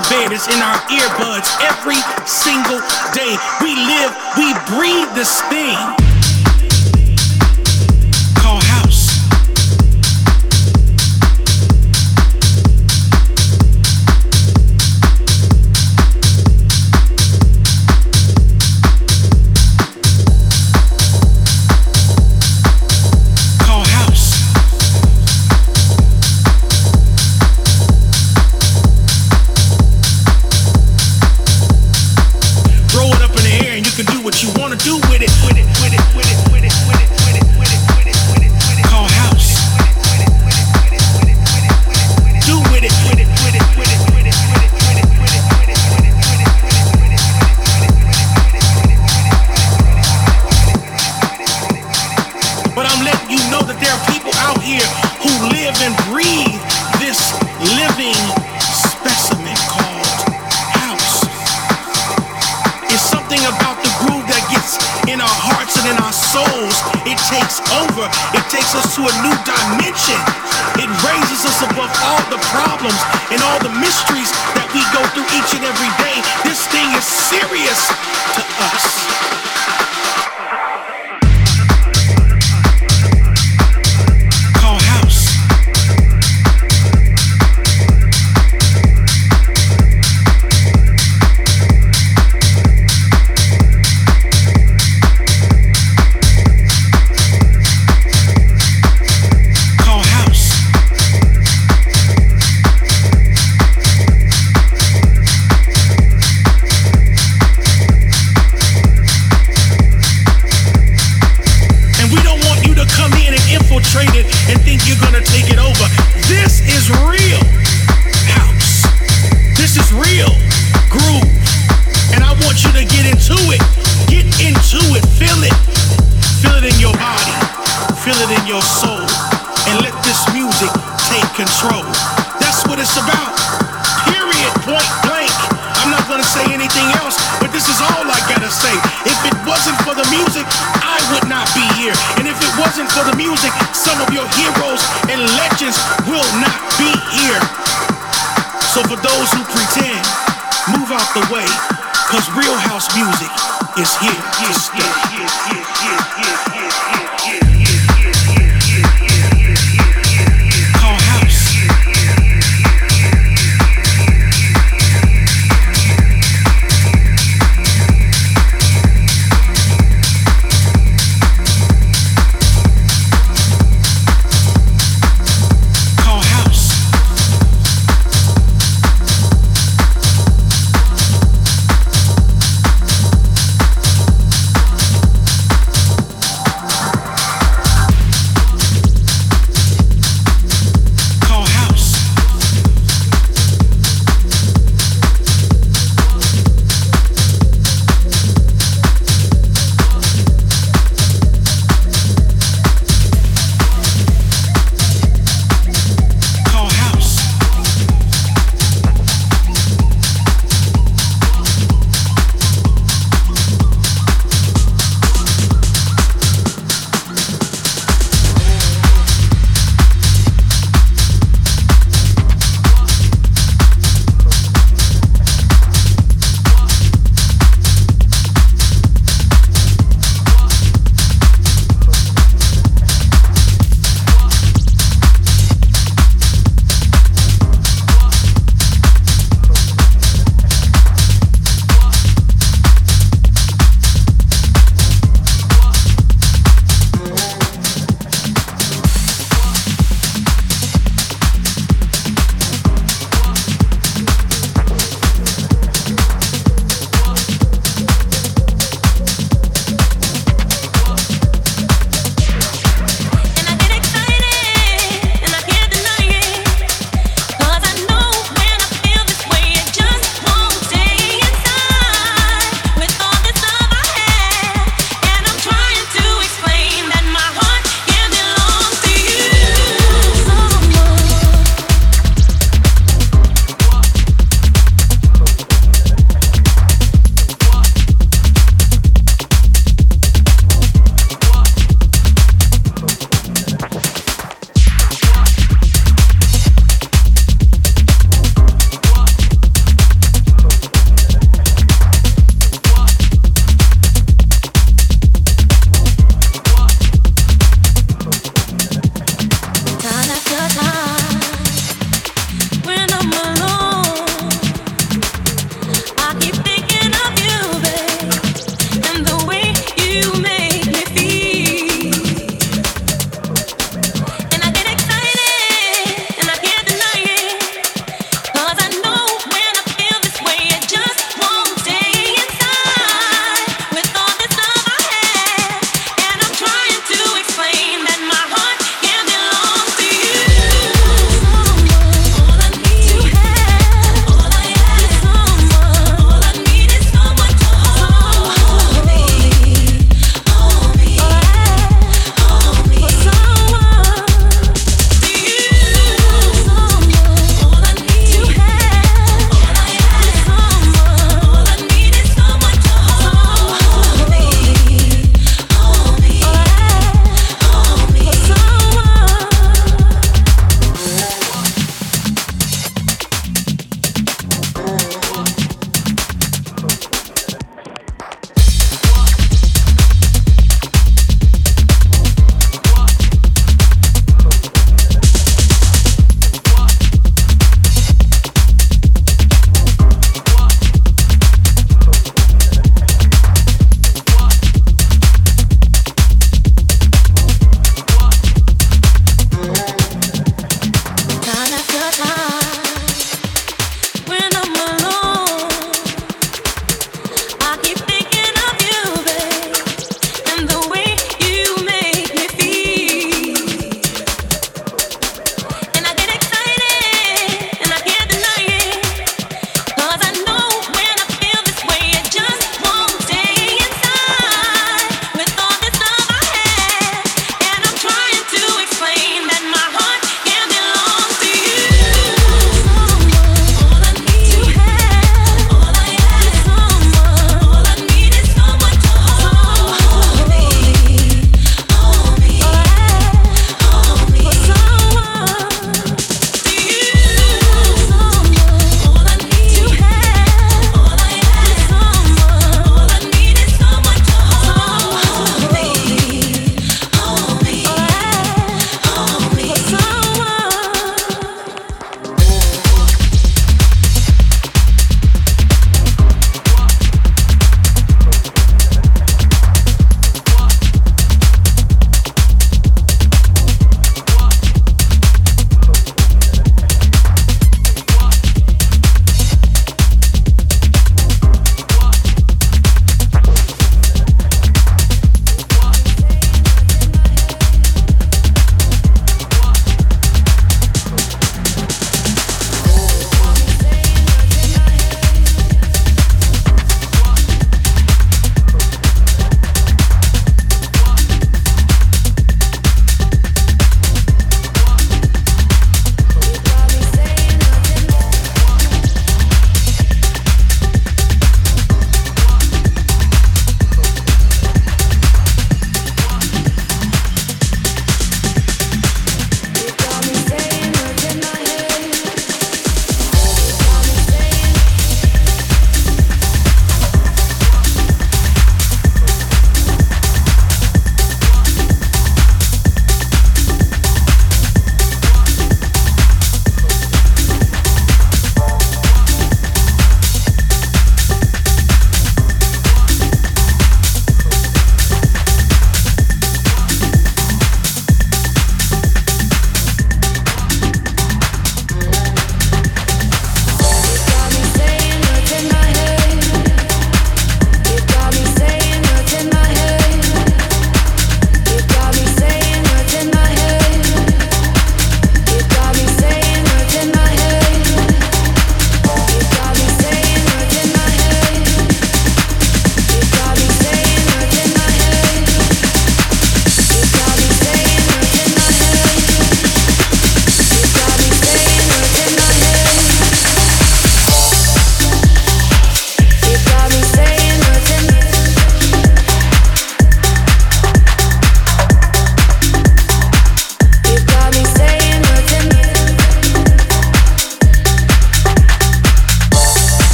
It's in our earbuds every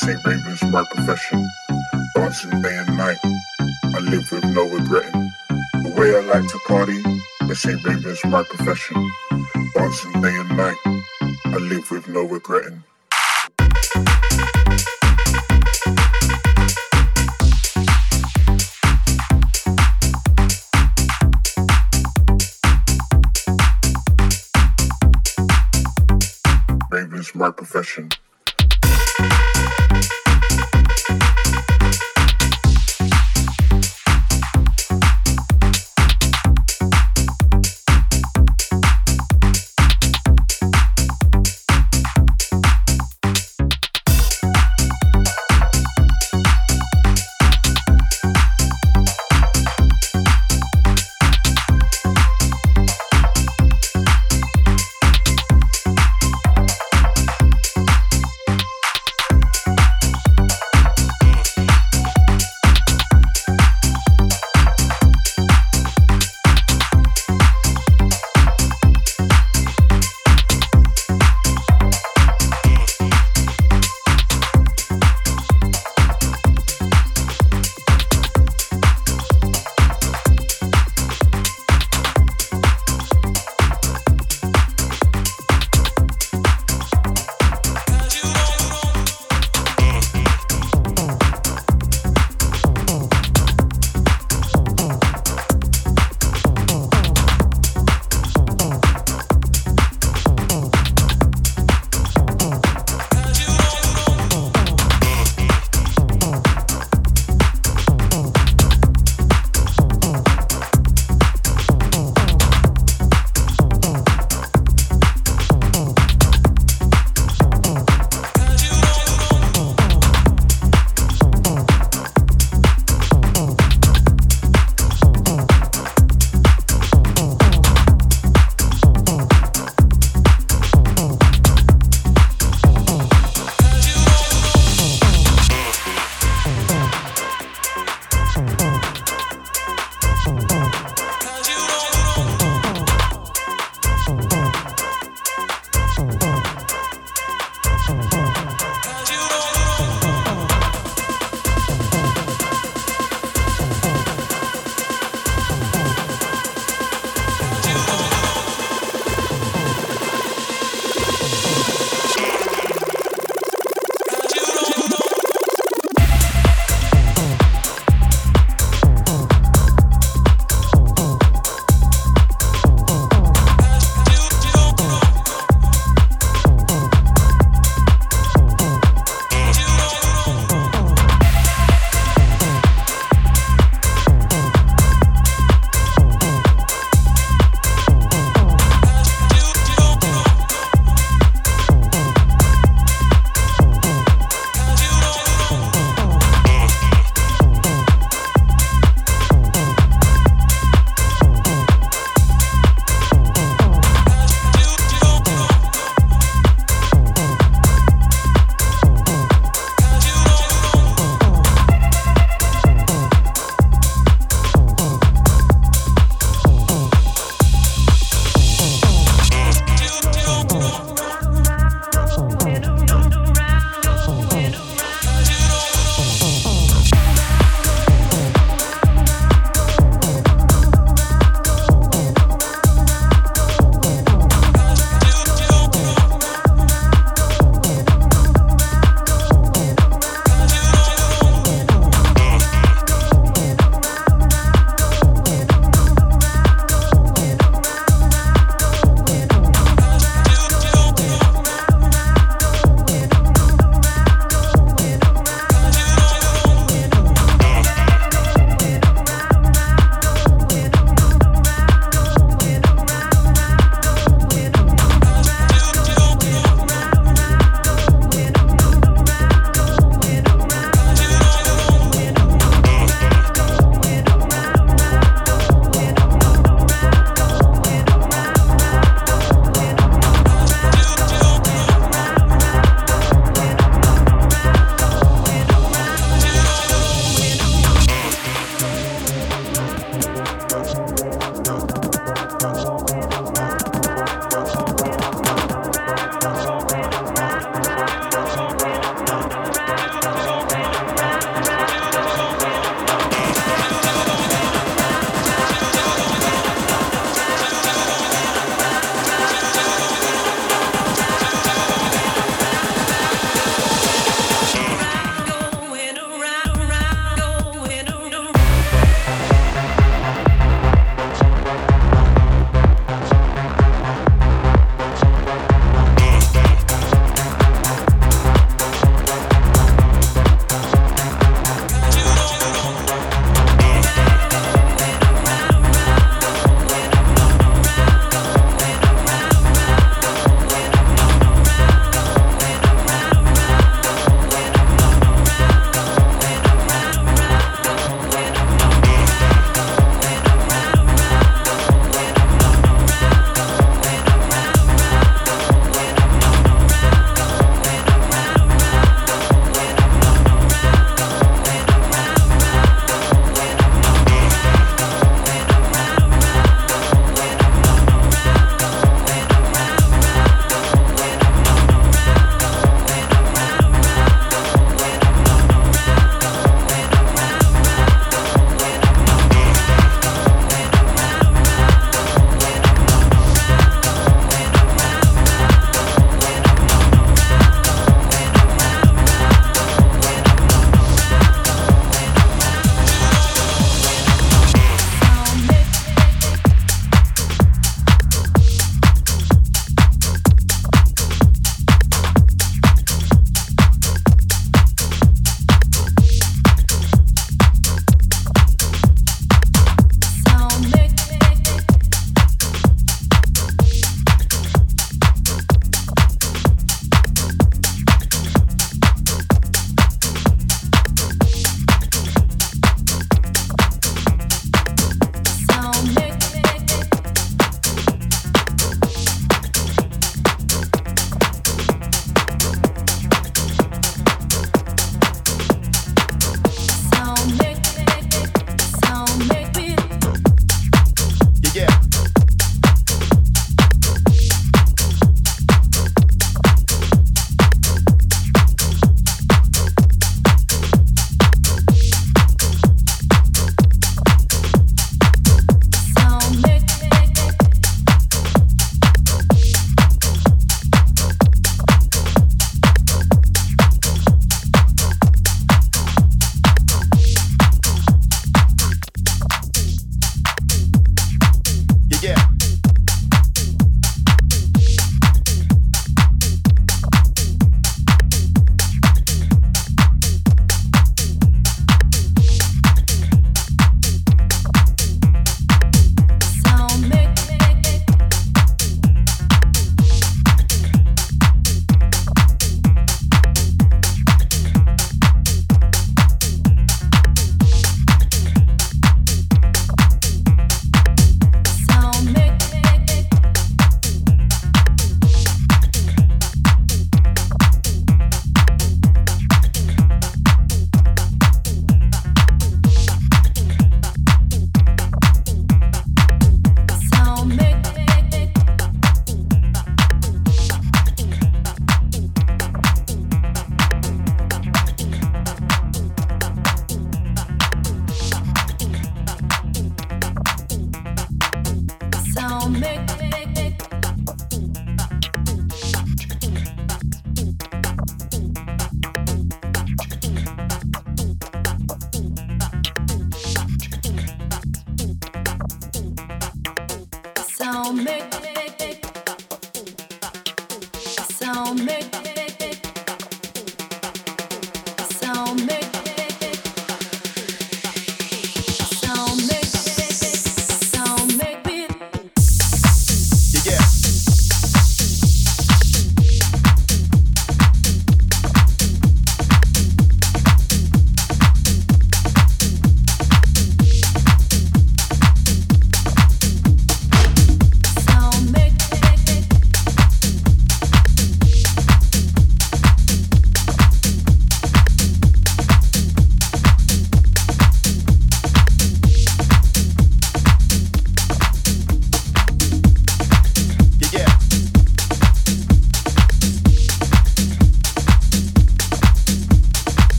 St. ravens, my profession. Dancing day and night. I live with no regretting. The way I like to party. This ain't ravens, my profession. Dancing day and night. I live with no regretting. my profession.